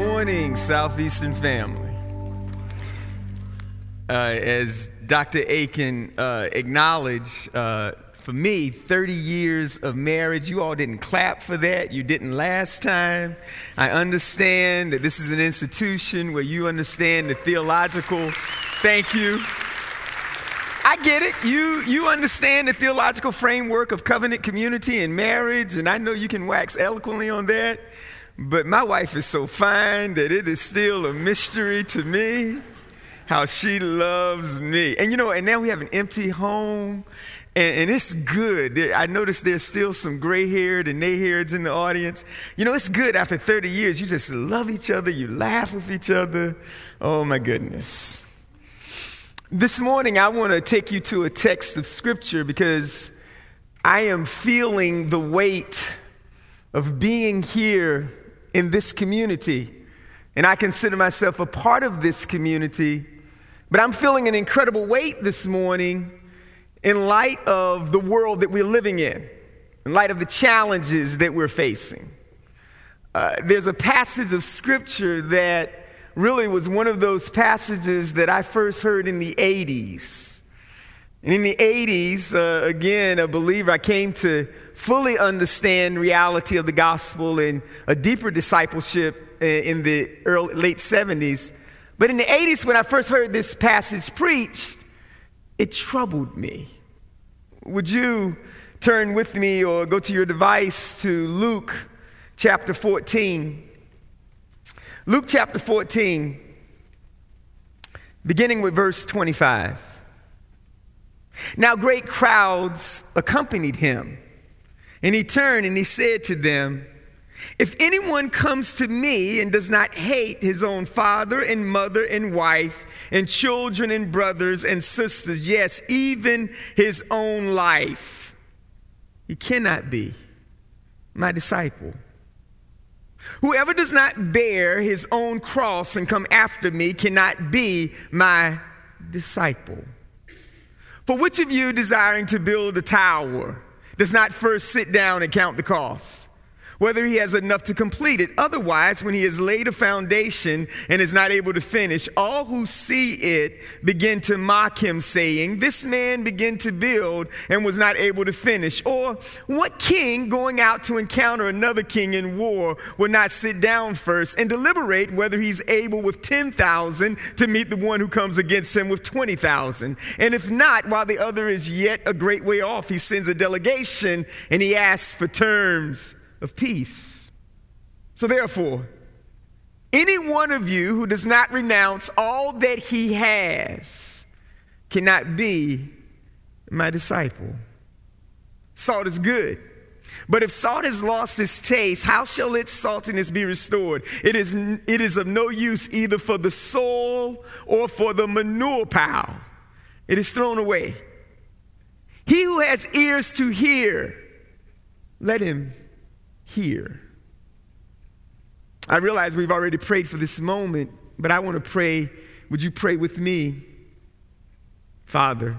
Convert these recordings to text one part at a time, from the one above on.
morning, Southeastern family. Uh, as Dr. Akin uh, acknowledged, uh, for me, 30 years of marriage, you all didn't clap for that. You didn't last time. I understand that this is an institution where you understand the theological. Thank you. I get it. You, you understand the theological framework of covenant community and marriage, and I know you can wax eloquently on that. But my wife is so fine that it is still a mystery to me how she loves me. And you know, and now we have an empty home and, and it's good. I noticed there's still some gray haired and nay haireds in the audience. You know, it's good after 30 years. You just love each other, you laugh with each other. Oh my goodness. This morning, I want to take you to a text of scripture because I am feeling the weight of being here in this community. And I consider myself a part of this community. But I'm feeling an incredible weight this morning in light of the world that we're living in, in light of the challenges that we're facing. Uh, there's a passage of scripture that really was one of those passages that I first heard in the 80s. And in the 80s, uh, again, a believer, I came to fully understand reality of the gospel and a deeper discipleship in the early, late 70s. But in the 80s, when I first heard this passage preached, it troubled me. Would you turn with me or go to your device to Luke chapter 14? Luke chapter 14, beginning with verse 25. Now, great crowds accompanied him, and he turned and he said to them, if anyone comes to me and does not hate his own father and mother and wife and children and brothers and sisters, yes, even his own life, he cannot be my disciple. Whoever does not bear his own cross and come after me cannot be my disciple. For which of you desiring to build a tower does not first sit down and count the cost? Whether he has enough to complete it. Otherwise, when he has laid a foundation and is not able to finish, all who see it begin to mock him, saying, This man began to build and was not able to finish. Or, what king going out to encounter another king in war will not sit down first and deliberate whether he's able with 10,000 to meet the one who comes against him with 20,000? And if not, while the other is yet a great way off, he sends a delegation and he asks for terms of peace. So, therefore, any one of you who does not renounce all that he has cannot be my disciple. Salt is good. But if salt has lost its taste, how shall its saltiness be restored? It is, it is of no use either for the soul or for the manure pile. It is thrown away. He who has ears to hear, let him hear. I realize we've already prayed for this moment, but I want to pray. Would you pray with me? Father,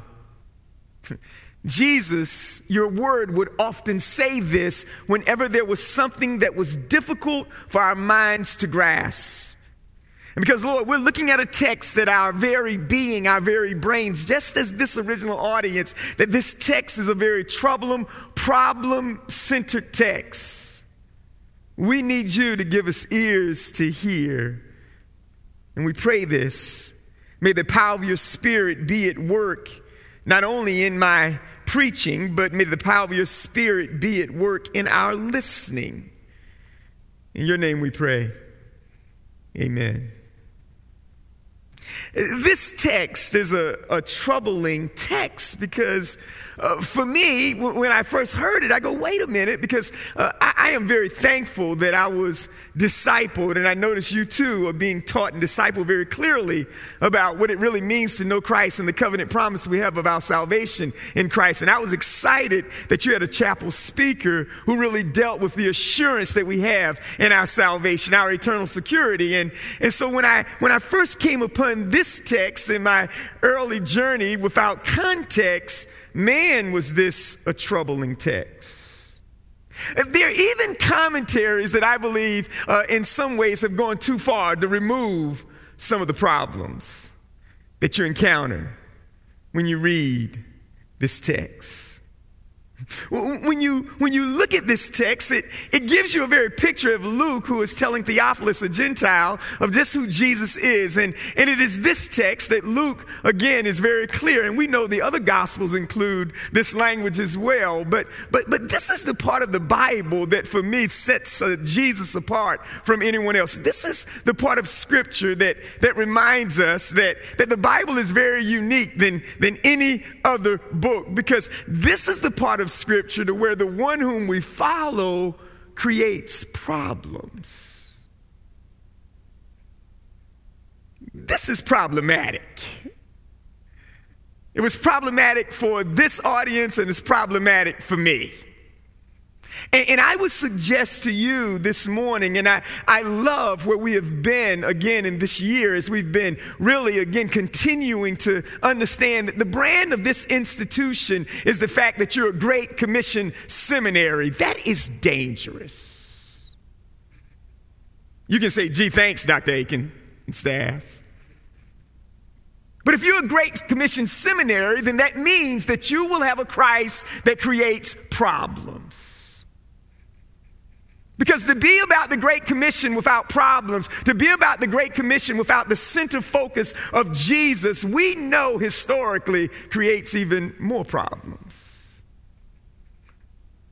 Jesus, your word would often say this whenever there was something that was difficult for our minds to grasp. And because, Lord, we're looking at a text that our very being, our very brains, just as this original audience, that this text is a very troublesome, problem centered text. We need you to give us ears to hear. And we pray this. May the power of your spirit be at work, not only in my preaching, but may the power of your spirit be at work in our listening. In your name we pray. Amen. This text is a, a troubling text because uh, for me, when I first heard it, I go, wait a minute, because uh, I, am very thankful that I was discipled, and I notice you too are being taught and discipled very clearly about what it really means to know Christ and the covenant promise we have of our salvation in Christ. And I was excited that you had a chapel speaker who really dealt with the assurance that we have in our salvation, our eternal security. And, and so when I, when I first came upon this text in my early journey without context, man, was this a troubling text. There are even commentaries that I believe, uh, in some ways, have gone too far to remove some of the problems that you encounter when you read this text. When you, when you look at this text, it, it gives you a very picture of Luke, who is telling Theophilus, a Gentile, of just who Jesus is. And, and it is this text that Luke, again, is very clear. And we know the other Gospels include this language as well. But, but, but this is the part of the Bible that, for me, sets uh, Jesus apart from anyone else. This is the part of Scripture that, that reminds us that, that the Bible is very unique than, than any other book because this is the part of Scripture to where the one whom we follow creates problems. This is problematic. It was problematic for this audience and it's problematic for me. And, and, I would suggest to you this morning, and I, I love where we have been again in this year as we've been really again continuing to understand that the brand of this institution is the fact that you're a Great Commission seminary. That is dangerous. You can say, gee, thanks, Dr. Akin and staff. But if you're a Great Commission seminary, then that means that you will have a Christ that creates problems. Because to be about the Great Commission without problems, to be about the Great Commission without the center focus of Jesus, we know historically creates even more problems.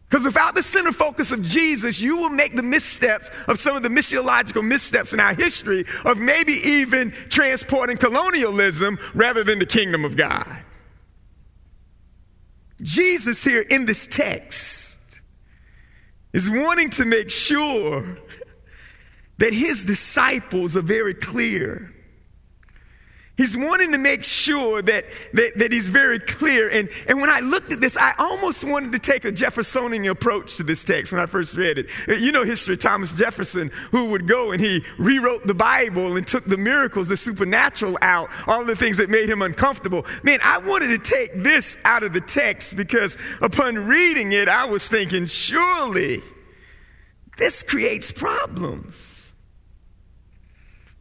Because without the center focus of Jesus, you will make the missteps of some of the missiological missteps in our history of maybe even transporting colonialism rather than the kingdom of God. Jesus here in this text is wanting to make sure that his disciples are very clear. He's wanting to make sure that, that, that, he's very clear. And, and when I looked at this, I almost wanted to take a Jeffersonian approach to this text when I first read it. Uh, you know history, Thomas Jefferson, who would go and he rewrote the Bible and took the miracles, the supernatural out, all the things that made him uncomfortable. Man, I wanted to take this out of the text because upon reading it, I was thinking, surely this creates problems.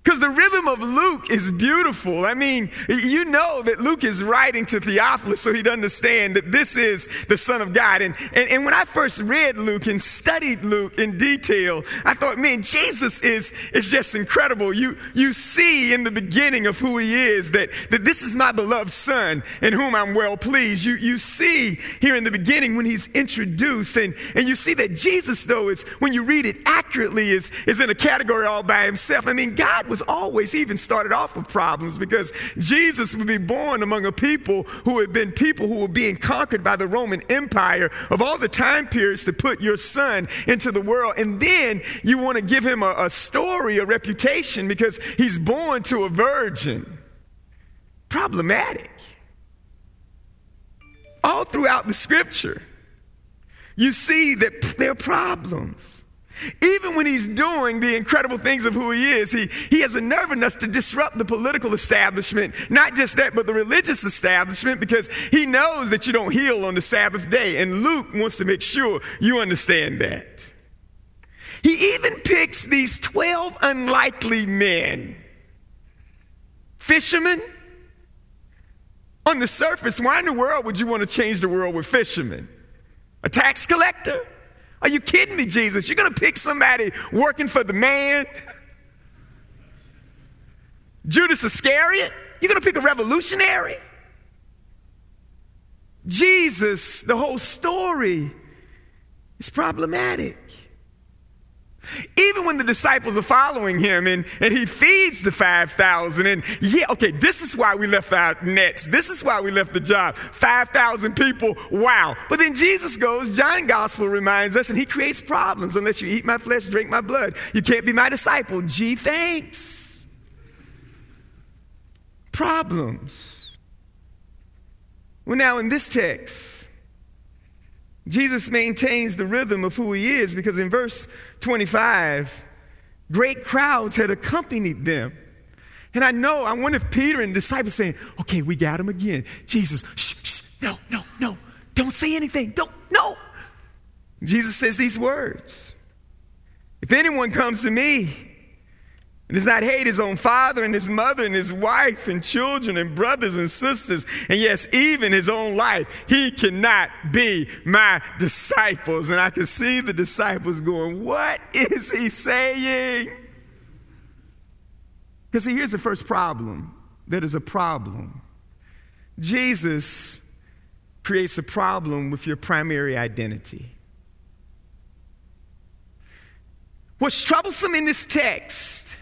Because the rhythm of Luke is beautiful. I mean, you know that Luke is writing to Theophilus so he'd understand that this is the Son of God. And, and, and when I first read Luke and studied Luke in detail, I thought, man, Jesus is, is just incredible. You, you see in the beginning of who he is that, that this is my beloved Son in whom I'm well pleased. You, you see here in the beginning when he's introduced, and, and you see that Jesus, though, is when you read it accurately, is, is in a category all by himself. I mean, God was was always even started off with problems because Jesus would be born among a people who had been people who were being conquered by the Roman Empire of all the time periods to put your son into the world. And then you want to give him a, a story, a reputation because he's born to a virgin. Problematic. All throughout the scripture, you see that there are problems. Even when he's doing the incredible things of who he is, he, he has a nerve in us to disrupt the political establishment. Not just that, but the religious establishment because he knows that you don't heal on the Sabbath day. And Luke wants to make sure you understand that. He even picks these 12 unlikely men. Fishermen? On the surface, why in the world would you want to change the world with fishermen? A tax collector? Are you kidding me, Jesus? You're going to pick somebody working for the man? Judas Iscariot? You're going to pick a revolutionary? Jesus, the whole story is problematic. Even when the disciples are following him and, and he feeds the 5,000, and yeah, okay, this is why we left our nets. This is why we left the job. 5,000 people, wow. But then Jesus goes, John Gospel reminds us, and he creates problems. Unless you eat my flesh, drink my blood, you can't be my disciple. Gee, thanks. Problems. Well, now in this text, Jesus maintains the rhythm of who he is because in verse 25, great crowds had accompanied them. And I know, I wonder if Peter and the disciples saying, okay, we got him again. Jesus, shh, shh, no, no, no, don't say anything, don't, no. Jesus says these words If anyone comes to me and does not hate his own father and his mother and his wife and children and brothers and sisters, and yes, even his own life, he cannot be my disciples. And I can see the disciples going, What is he saying? Because here's the first problem that is a problem. Jesus creates a problem with your primary identity. What's troublesome in this text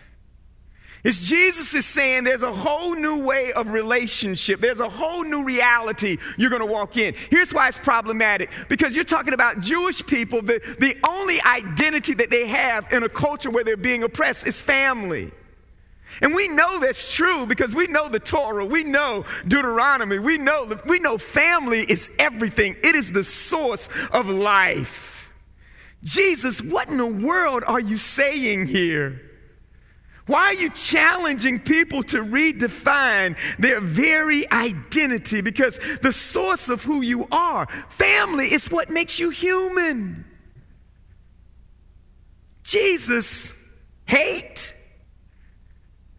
is Jesus is saying there's a whole new way of relationship. There's a whole new reality you're going to walk in. Here's why it's problematic because you're talking about Jewish people. The, the only identity that they have in a culture where they're being oppressed is family. And we know that's true because we know the Torah, we know Deuteronomy, we know we know family is everything. It is the source of life. Jesus, what in the world are you saying here? Why are you challenging people to redefine their very identity? Because the source of who you are, family, is what makes you human. Jesus, hate,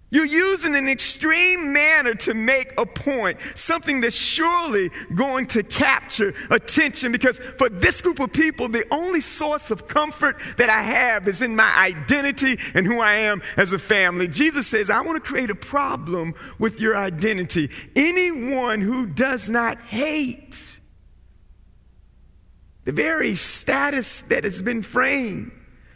you're using an extreme manner to make a point, something that's surely going to capture attention because for this group of people, the only source of comfort that I have is in my identity and who I am as a family. Jesus says, I want to create a problem with your identity. Anyone who does not hate the very status that has been framed,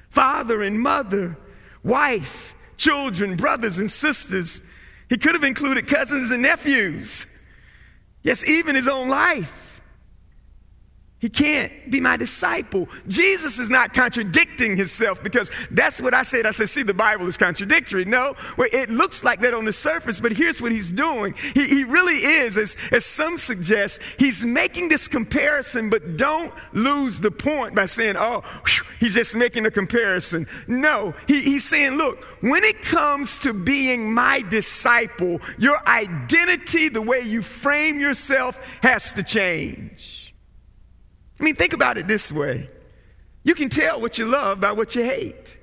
father and mother, wife, children, brothers and sisters. He could have included cousins and nephews. Yes, even his own life. He can't be my disciple. Jesus is not contradicting himself because that's what I said. I said, see, the Bible is contradictory. No, well, it looks like that on the surface, but here's what he's doing. He, he really is, as, as some suggest, he's making this comparison, but don't lose the point by saying, oh, whew, he's just making a comparison. No, he, he's saying, look, when it comes to being my disciple, your identity, the way you frame yourself, has to change. I mean, think about it this way you can tell what you love by what you hate.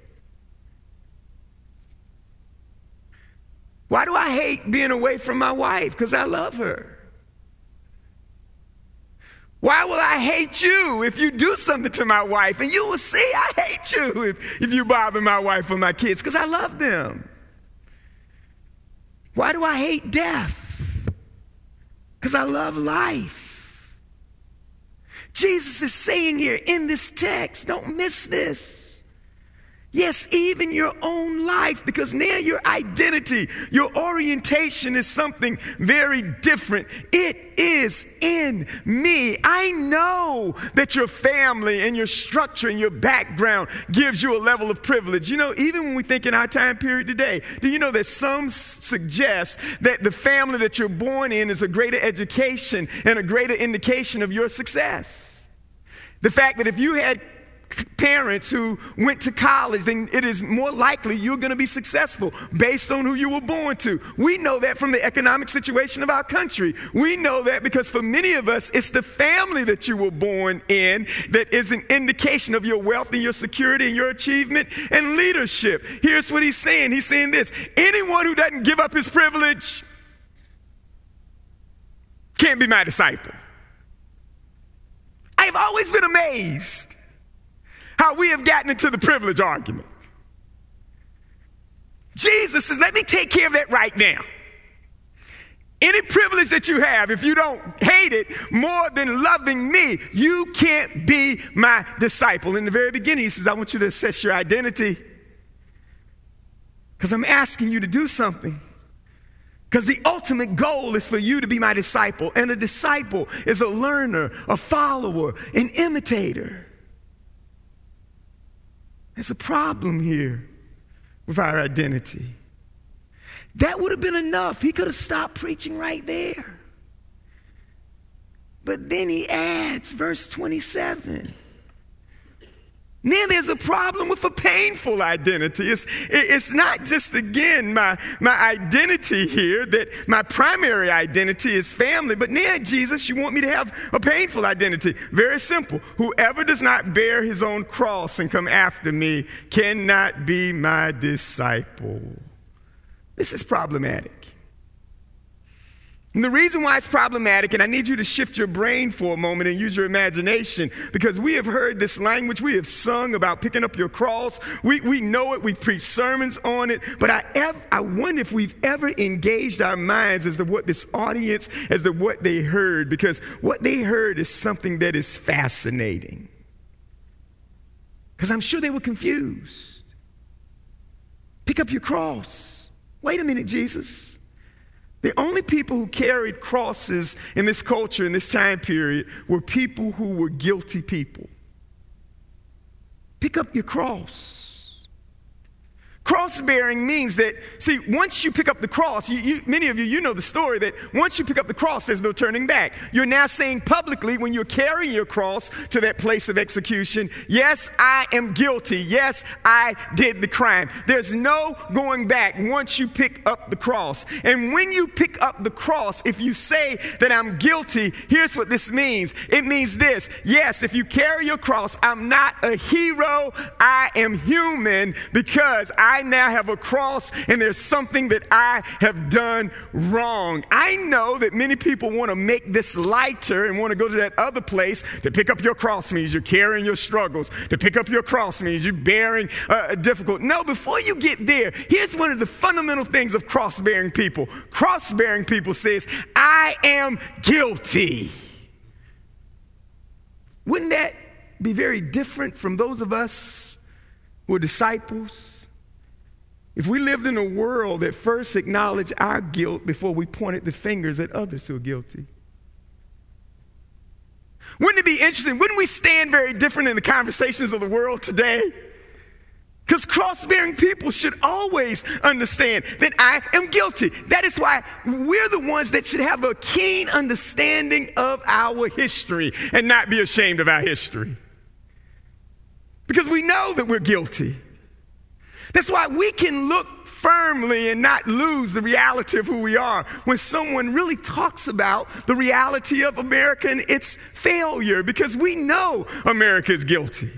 Why do I hate being away from my wife? Because I love her. Why will I hate you if you do something to my wife? And you will see I hate you if, if you bother my wife or my kids because I love them. Why do I hate death? Because I love life. Jesus is saying here in this text, don't miss this. Yes, even your own life, because now your identity, your orientation is something very different. It is in me. I know that your family and your structure and your background gives you a level of privilege. You know, even when we think in our time period today, do you know that some suggest that the family that you're born in is a greater education and a greater indication of your success? The fact that if you had parents who went to college, then it is more likely you're going to be successful based on who you were born to. We know that from the economic situation of our country. We know that because for many of us, it's the family that you were born in that is an indication of your wealth and your security and your achievement and leadership. Here's what he's saying He's saying this anyone who doesn't give up his privilege can't be my disciple. I've always been amazed how we have gotten into the privilege argument. Jesus says, let me take care of that right now. Any privilege that you have, if you don't hate it more than loving me, you can't be my disciple. In the very beginning, he says, I want you to assess your identity because I'm asking you to do something. Because the ultimate goal is for you to be my disciple. And a disciple is a learner, a follower, an imitator. There's a problem here with our identity. That would have been enough. He could have stopped preaching right there. But then he adds verse 27. Then there's a problem with a painful identity. It's, it's not just, again, my, my identity here, that my primary identity is family, but now, Jesus, you want me to have a painful identity. Very simple. Whoever does not bear his own cross and come after me cannot be my disciple. This is problematic. And the reason why it's problematic, and I need you to shift your brain for a moment and use your imagination, because we have heard this language, we have sung about picking up your cross, we, we know it, we've preached sermons on it, but I, ev- I wonder if we've ever engaged our minds as to what this audience, as to what they heard, because what they heard is something that is fascinating. Because I'm sure they were confused. Pick up your cross. Wait a minute, Jesus. The only people who carried crosses in this culture, in this time period, were people who were guilty people. Pick up your cross. Cross bearing means that, see, once you pick up the cross, you, you, many of you, you know the story that once you pick up the cross, there's no turning back. You're now saying publicly when you're carrying your cross to that place of execution, yes, I am guilty. Yes, I did the crime. There's no going back once you pick up the cross. And when you pick up the cross, if you say that I'm guilty, here's what this means it means this yes, if you carry your cross, I'm not a hero, I am human because I I now have a cross and there's something that I have done wrong. I know that many people want to make this lighter and want to go to that other place. To pick up your cross means you're carrying your struggles. To pick up your cross means you're bearing uh, difficult. No, before you get there, here's one of the fundamental things of cross bearing people. Cross bearing people says, I am guilty. Wouldn't that be very different from those of us who are disciples? If we lived in a world that first acknowledged our guilt before we pointed the fingers at others who are guilty. Wouldn't it be interesting? Wouldn't we stand very different in the conversations of the world today? Because cross bearing people should always understand that I am guilty. That is why we're the ones that should have a keen understanding of our history and not be ashamed of our history. Because we know that we're guilty. That's why we can look firmly and not lose the reality of who we are when someone really talks about the reality of America and its failure because we know America is guilty.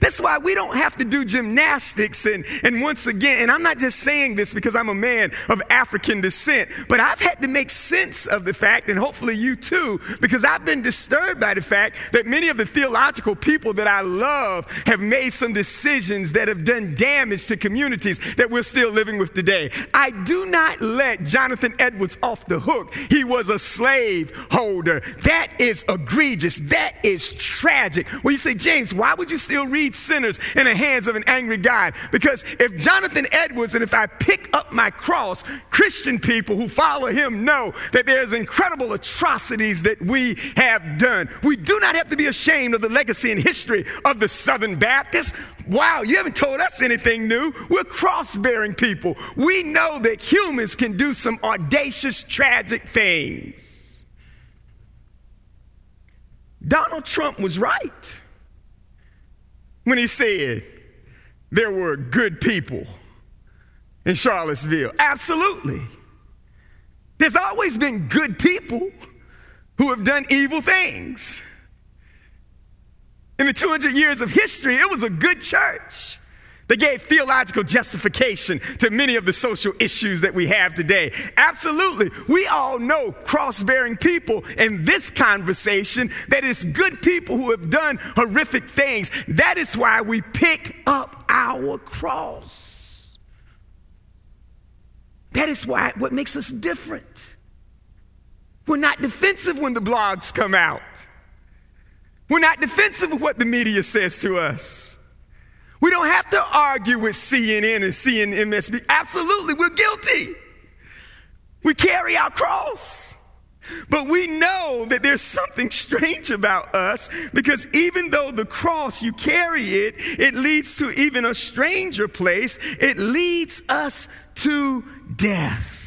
That's why we don't have to do gymnastics. And, and once again, and I'm not just saying this because I'm a man of African descent, but I've had to make sense of the fact, and hopefully you too, because I've been disturbed by the fact that many of the theological people that I love have made some decisions that have done damage to communities that we're still living with today. I do not let Jonathan Edwards off the hook. He was a slave holder. That is egregious. That is tragic. Well, you say, James, why would you still read sinners in the hands of an angry God. Because if Jonathan Edwards and if I pick up my cross, Christian people who follow him know that there's incredible atrocities that we have done. We do not have to be ashamed of the legacy and history of the Southern Baptists. Wow, you haven't told us anything new. We're cross bearing people. We know that humans can do some audacious, tragic things. Donald Trump was right when he said there were good people in Charlottesville? Absolutely. There's always been good people who have done evil things. In the 200 years of history, it was a good church. They gave theological justification to many of the social issues that we have today. Absolutely. We all know cross bearing people in this conversation that it's good people who have done horrific things. That is why we pick up our cross. That is why what makes us different. We're not defensive when the blogs come out. We're not defensive of what the media says to us. We don't have to argue with CNN and CNMSB. Absolutely, we're guilty. We carry our cross. But we know that there's something strange about us because even though the cross, you carry it, it leads to even a stranger place. It leads us to death.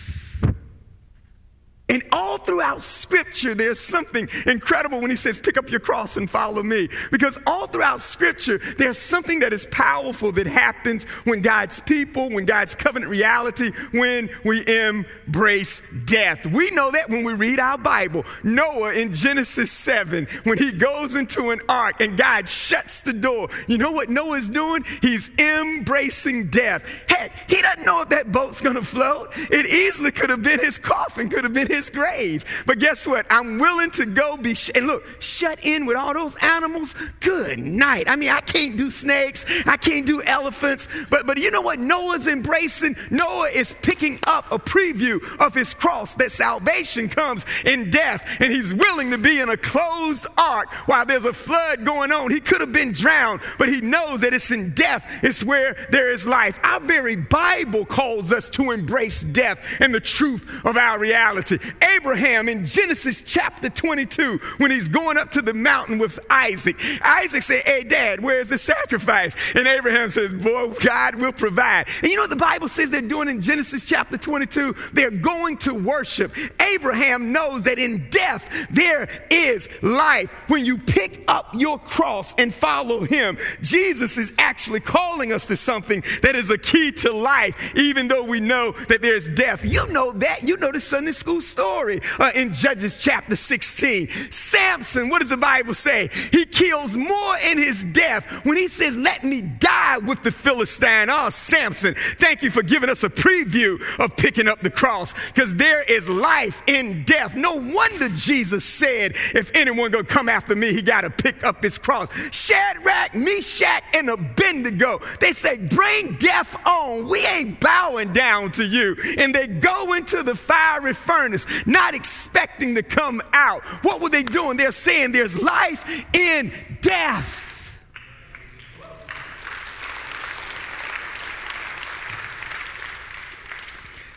And all throughout scripture, there's something incredible when he says, pick up your cross and follow me. Because all throughout scripture, there's something that is powerful that happens when God's people, when God's covenant reality, when we embrace death. We know that when we read our Bible. Noah in Genesis 7, when he goes into an ark and God shuts the door, you know what Noah's doing? He's embracing death. Heck, he doesn't know if that boat's gonna float. It easily could have been his coffin, could have been his his grave. But guess what? I'm willing to go be, sh- and look, shut in with all those animals. Good night. I mean, I can't do snakes, I can't do elephants, but, but you know what Noah's embracing? Noah is picking up a preview of his cross that salvation comes in death, and he's willing to be in a closed ark while there's a flood going on. He could have been drowned, but he knows that it's in death, it's where there is life. Our very Bible calls us to embrace death and the truth of our reality. Abraham in Genesis chapter 22 when he's going up to the mountain with Isaac. Isaac said, Hey, dad, where's the sacrifice? And Abraham says, Boy, God will provide. And you know what the Bible says they're doing in Genesis chapter 22? They're going to worship. Abraham knows that in death there is life. When you pick up your cross and follow him, Jesus is actually calling us to something that is a key to life, even though we know that there's death. You know that. You know the Sunday school story uh, in Judges chapter 16. Samson, what does the Bible say? He kills more in his death when he says, Let me die with the Philistine. Oh, Samson, thank you for giving us a preview of picking up the cross because there is life in death. No wonder Jesus said, If anyone gonna come after me, he got to pick up his cross. Shadrach, Meshach, and Abednego, they say, Bring death on. We ain't bowing down to you. And they go into the fiery furnace not expecting to come out. What were they doing? They're saying there's life in death.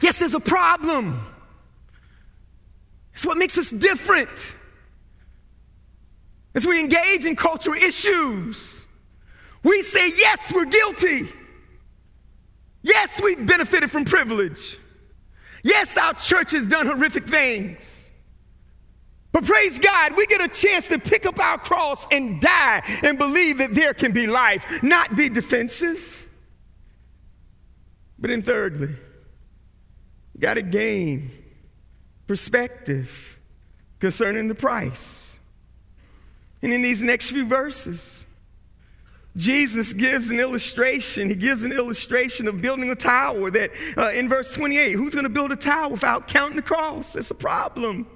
Yes, there's a problem. It's what makes us different. As we engage in cultural issues, we say, yes, we're guilty. Yes, we've benefited from privilege. Yes, our church has done horrific things. But praise God, we get a chance to pick up our cross and die and believe that there can be life, not be defensive. But then, thirdly, you got to gain perspective concerning the price. And in these next few verses, Jesus gives an illustration. He gives an illustration of building a tower that uh, in verse 28, who's going to build a tower without counting the cross? It's a problem.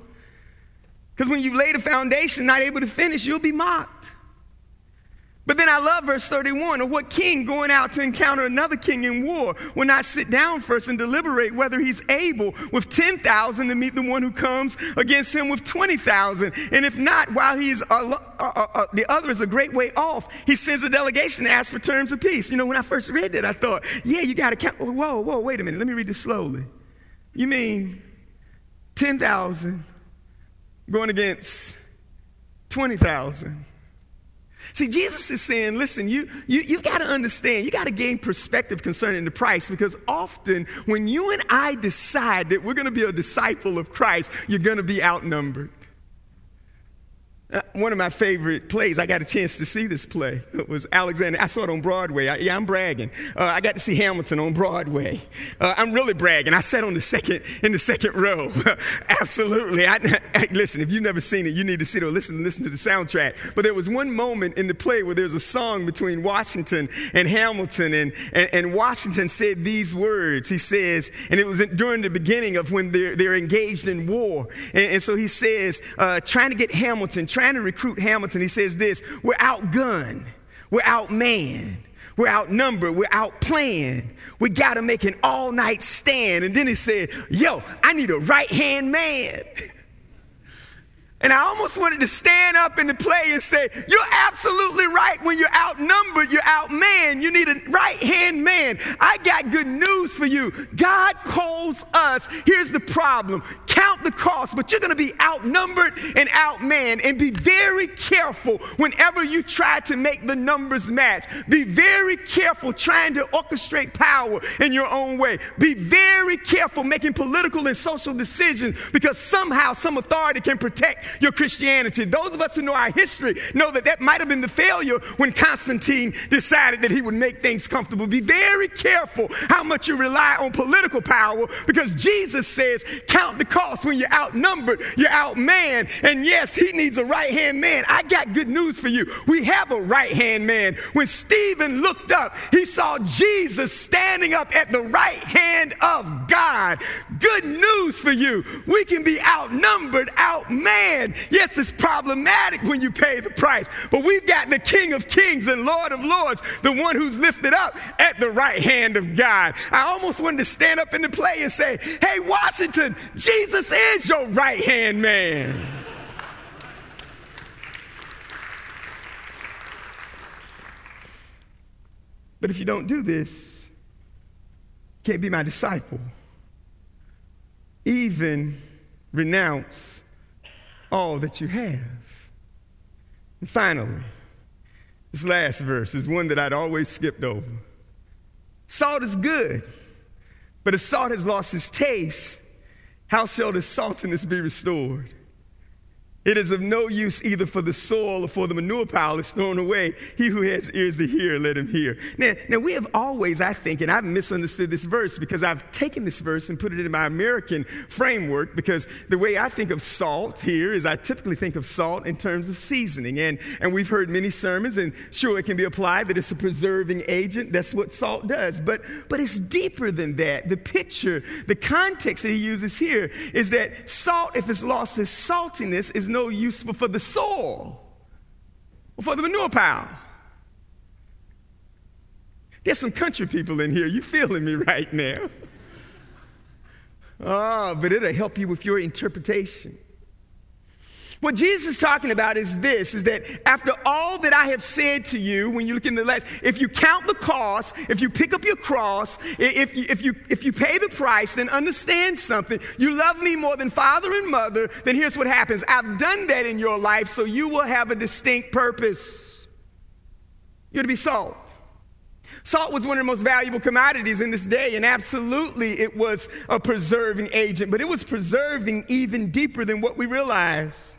Because when you lay the foundation, not able to finish, you'll be mocked. But then I love verse 31 of what king going out to encounter another king in war will not sit down first and deliberate whether he's able with 10,000 to meet the one who comes against him with 20,000. And if not, while he's the other is a great way off, he sends a delegation to ask for terms of peace. You know, when I first read that, I thought, yeah, you got to count. Whoa, whoa, wait a minute. Let me read this slowly. You mean 10,000 going against 20,000? See, Jesus is saying, listen, you, you, you've got to understand, you got to gain perspective concerning the price because often when you and I decide that we're going to be a disciple of Christ, you're going to be outnumbered. Uh, one of my favorite plays, I got a chance to see this play. It was Alexander. I saw it on Broadway. I, yeah, I'm bragging. Uh, I got to see Hamilton on Broadway. Uh, I'm really bragging. I sat on the second in the second row. Absolutely. I, I, listen, if you've never seen it, you need to sit or listen listen to the soundtrack. But there was one moment in the play where there's a song between Washington and Hamilton, and, and, and Washington said these words. He says, and it was during the beginning of when they're, they're engaged in war. And, and so he says, uh, trying to get Hamilton, trying to recruit Hamilton, he says this We're outgunned, we're outmanned, we're outnumbered, we're outplanned. We got to make an all night stand. And then he said, Yo, I need a right hand man. And I almost wanted to stand up in the play and say, You're absolutely right. When you're outnumbered, you're outmanned. You need a right hand man. I got good news for you. God calls us. Here's the problem count the cost, but you're going to be outnumbered and outmanned. And be very careful whenever you try to make the numbers match. Be very careful trying to orchestrate power in your own way. Be very careful making political and social decisions because somehow some authority can protect your Christianity. Those of us who know our history know that that might have been the failure when Constantine decided that he would make things comfortable. Be very careful how much you rely on political power because Jesus says, count the cost when you're outnumbered, you're outmanned. And yes, he needs a right hand man. I got good news for you. We have a right hand man. When Stephen looked up, he saw Jesus standing up at the right hand of God. Good news for you. We can be outnumbered, outmanned Yes, it's problematic when you pay the price, but we've got the King of Kings and Lord of Lords, the one who's lifted up at the right hand of God. I almost wanted to stand up in the play and say, Hey, Washington, Jesus is your right hand man. But if you don't do this, you can't be my disciple. Even renounce all that you have. And finally, this last verse is one that I'd always skipped over. Salt is good, but if salt has lost its taste, how shall the saltiness be restored? It is of no use either for the soil or for the manure pile is thrown away. He who has ears to hear, let him hear. Now, now, we have always, I think, and I've misunderstood this verse because I've taken this verse and put it in my American framework because the way I think of salt here is I typically think of salt in terms of seasoning. And, and we've heard many sermons, and sure, it can be applied that it's a preserving agent. That's what salt does. But, but it's deeper than that. The picture, the context that he uses here is that salt, if it's lost its saltiness, is no no useful for the soil or for the manure pile. There's some country people in here. You feeling me right now? oh, but it'll help you with your interpretation. What Jesus is talking about is this is that after all that I have said to you, when you look in the last, if you count the cost, if you pick up your cross, if you, if you, if you pay the price, then understand something. You love me more than father and mother, then here's what happens. I've done that in your life, so you will have a distinct purpose. You're to be salt. Salt was one of the most valuable commodities in this day, and absolutely it was a preserving agent, but it was preserving even deeper than what we realize.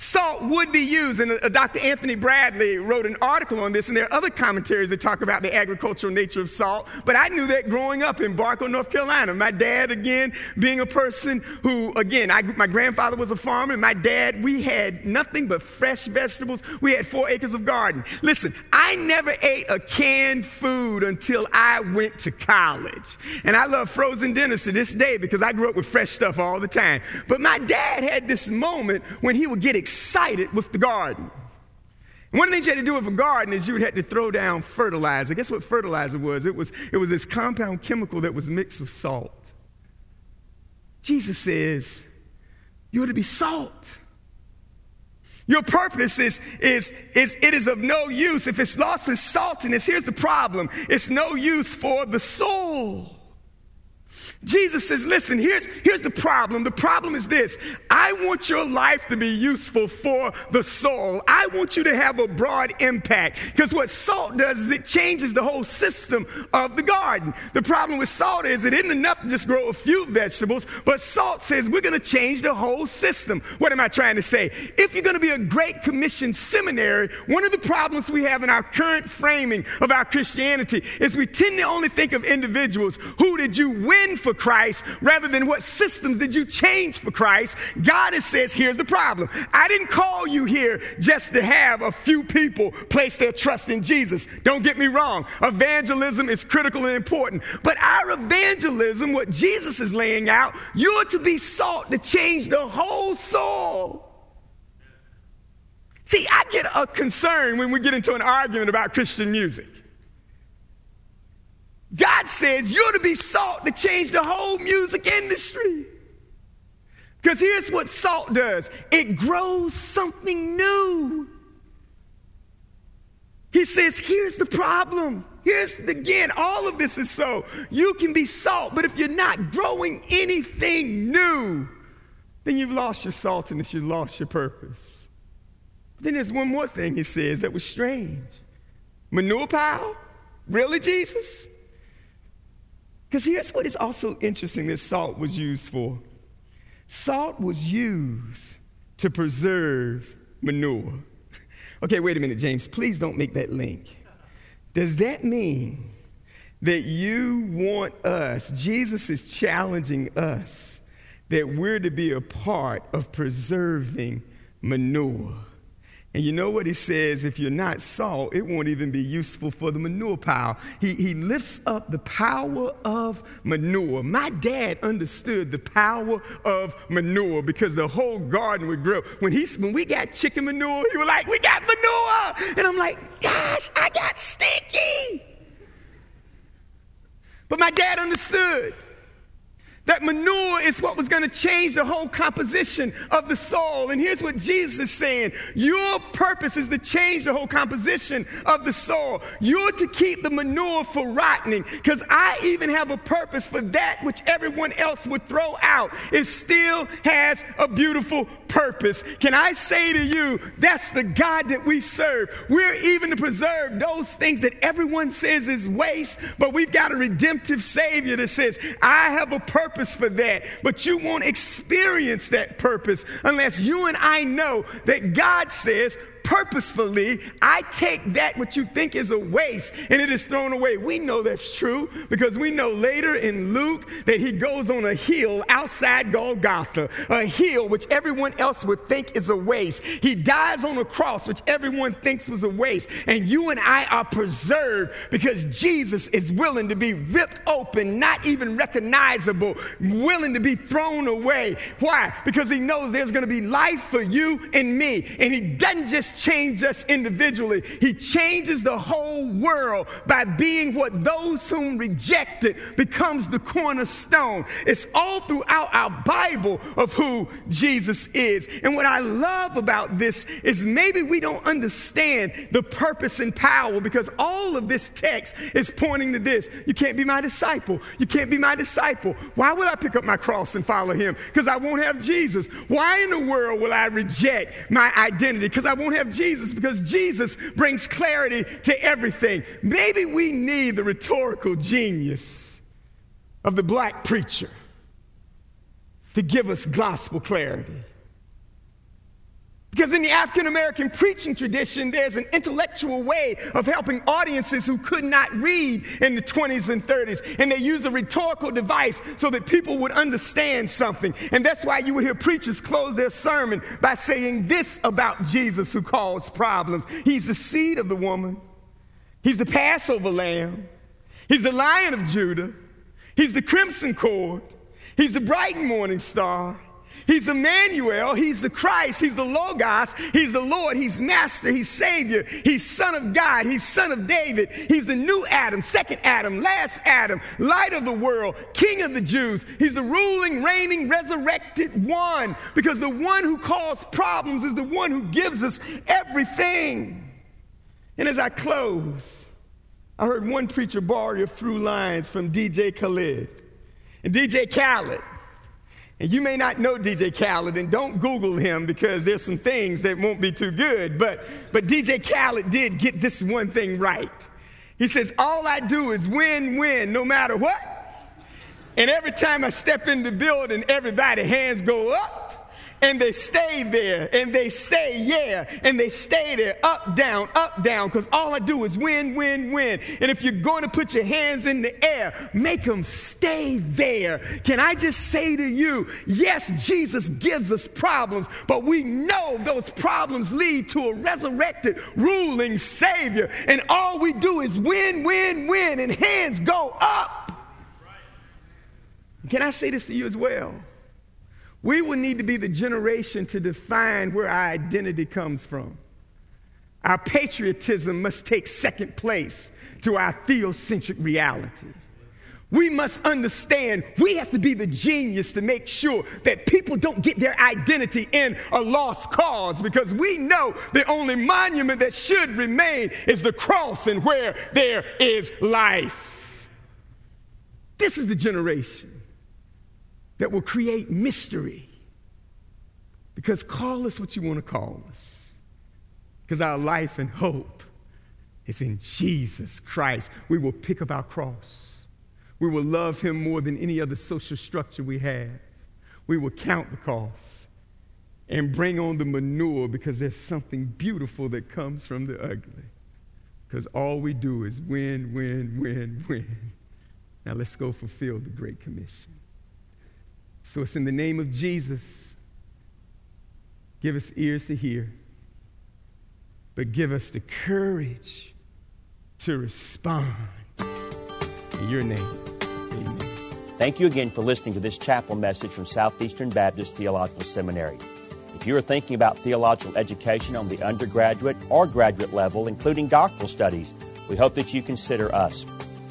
Salt would be used, and uh, Dr. Anthony Bradley wrote an article on this, and there are other commentaries that talk about the agricultural nature of salt. But I knew that growing up in Barco, North Carolina. My dad, again, being a person who, again, I, my grandfather was a farmer, and my dad, we had nothing but fresh vegetables. We had four acres of garden. Listen, I never ate a canned food until I went to college. And I love frozen dinners to this day because I grew up with fresh stuff all the time. But my dad had this moment when he would get excited excited with the garden. one of the things you had to do with a garden is you had to throw down fertilizer. Guess what fertilizer was? It was, it was this compound chemical that was mixed with salt. Jesus says, You're to be salt. Your purpose is, is, is it is of no use. If it's lost its saltiness, here's the problem it's no use for the soul. Jesus says, listen, here's, here's the problem. The problem is this I want your life to be useful for the soul. I want you to have a broad impact. Because what salt does is it changes the whole system of the garden. The problem with salt is it isn't enough to just grow a few vegetables, but salt says we're going to change the whole system. What am I trying to say? If you're going to be a Great Commission seminary, one of the problems we have in our current framing of our Christianity is we tend to only think of individuals. Who did you win for? For Christ rather than what systems did you change for Christ. God says, here's the problem. I didn't call you here just to have a few people place their trust in Jesus. Don't get me wrong. Evangelism is critical and important. But our evangelism, what Jesus is laying out, you're to be salt to change the whole soul. See, I get a concern when we get into an argument about Christian music. God says you're to be salt to change the whole music industry. Because here's what salt does it grows something new. He says, here's the problem. Here's the, again, all of this is so. You can be salt, but if you're not growing anything new, then you've lost your saltiness, you've lost your purpose. Then there's one more thing he says that was strange manure pile? Really, Jesus? Because here's what is also interesting that salt was used for salt was used to preserve manure. okay, wait a minute, James. Please don't make that link. Does that mean that you want us, Jesus is challenging us, that we're to be a part of preserving manure? And you know what he says? If you're not salt, it won't even be useful for the manure pile. He, he lifts up the power of manure. My dad understood the power of manure because the whole garden would grow. When, he, when we got chicken manure, he was like, We got manure. And I'm like, Gosh, I got stinky. But my dad understood. That manure is what was going to change the whole composition of the soul. And here's what Jesus is saying Your purpose is to change the whole composition of the soul. You're to keep the manure for rotting, because I even have a purpose for that which everyone else would throw out. It still has a beautiful purpose. Can I say to you, that's the God that we serve? We're even to preserve those things that everyone says is waste, but we've got a redemptive Savior that says, I have a purpose for that, but you won't experience that purpose unless you and I know that God says, purposefully, I take that what you think is a waste and it is thrown away. We know that's true because we know later in Luke that he goes on a hill outside Golgotha, a hill which everyone else would think is a waste. He dies on a cross which everyone thinks was a waste. And you and I are preserved because Jesus is willing to be ripped open, not even recognizable, willing to be thrown away. Why? Because he knows there's going to be life for you and me. And he doesn't just change us individually, He changes the whole world by being what those whom rejected becomes the cornerstone. It's all throughout our Bible of who Jesus is. And what I love about this is maybe we don't understand the purpose and power because all of this text is pointing to this. You can't be my disciple. You can't be my disciple. Why would I pick up my cross and follow him? Because I won't have Jesus. Why in the world will I reject my identity? Because I won't have Jesus because Jesus brings clarity to everything. Maybe we need the rhetorical genius of the black preacher to give us gospel clarity. Because in the African American preaching tradition, there's an intellectual way of helping audiences who could not read in the 20s and 30s. And they use a rhetorical device so that people would understand something. And that's why you would hear preachers close their sermon by saying this about Jesus who caused problems He's the seed of the woman, He's the Passover lamb, He's the lion of Judah, He's the crimson cord, He's the bright morning star. He's Emmanuel. He's the Christ. He's the Logos. He's the Lord. He's Master. He's Savior. He's Son of God. He's Son of David. He's the new Adam, second Adam, last Adam, light of the world, King of the Jews. He's the ruling, reigning, resurrected one because the one who caused problems is the one who gives us everything. And as I close, I heard one preacher borrow a few lines from DJ Khaled. And DJ Khaled and you may not know DJ Khaled, and don't Google him because there's some things that won't be too good. But, but DJ Khaled did get this one thing right. He says, All I do is win win no matter what. And every time I step in the building, everybody hands go up and they stay there and they stay, yeah, and they stay there, up, down, up, down, because all I do is win, win, win. And if you're going to put your hands in the air, make them stay there. Can I just say to you, yes, Jesus gives us problems, but we know those problems lead to a resurrected, ruling Savior. And all we do is win, win, win, and hands go up. Can I say this to you as well? We will need to be the generation to define where our identity comes from. Our patriotism must take second place to our theocentric reality. we must understand we have to be the genius to make sure that people don't get their identity in a lost cause because we know the only monument that should remain is the cross and where there is life. This is the generation that will create mystery. Because call us what you want to call us. Because our life and hope is in Jesus Christ. We will pick up our cross we will love him more than any other social structure we have. We will count the cost and bring on the manure because there's something beautiful that comes from the ugly. Because all we do is win, win, win, win. Now let's go fulfill the Great Commission. So it's in the name of Jesus. Give us ears to hear, but give us the courage to respond in your name. Thank you again for listening to this chapel message from Southeastern Baptist Theological Seminary. If you are thinking about theological education on the undergraduate or graduate level, including doctoral studies, we hope that you consider us.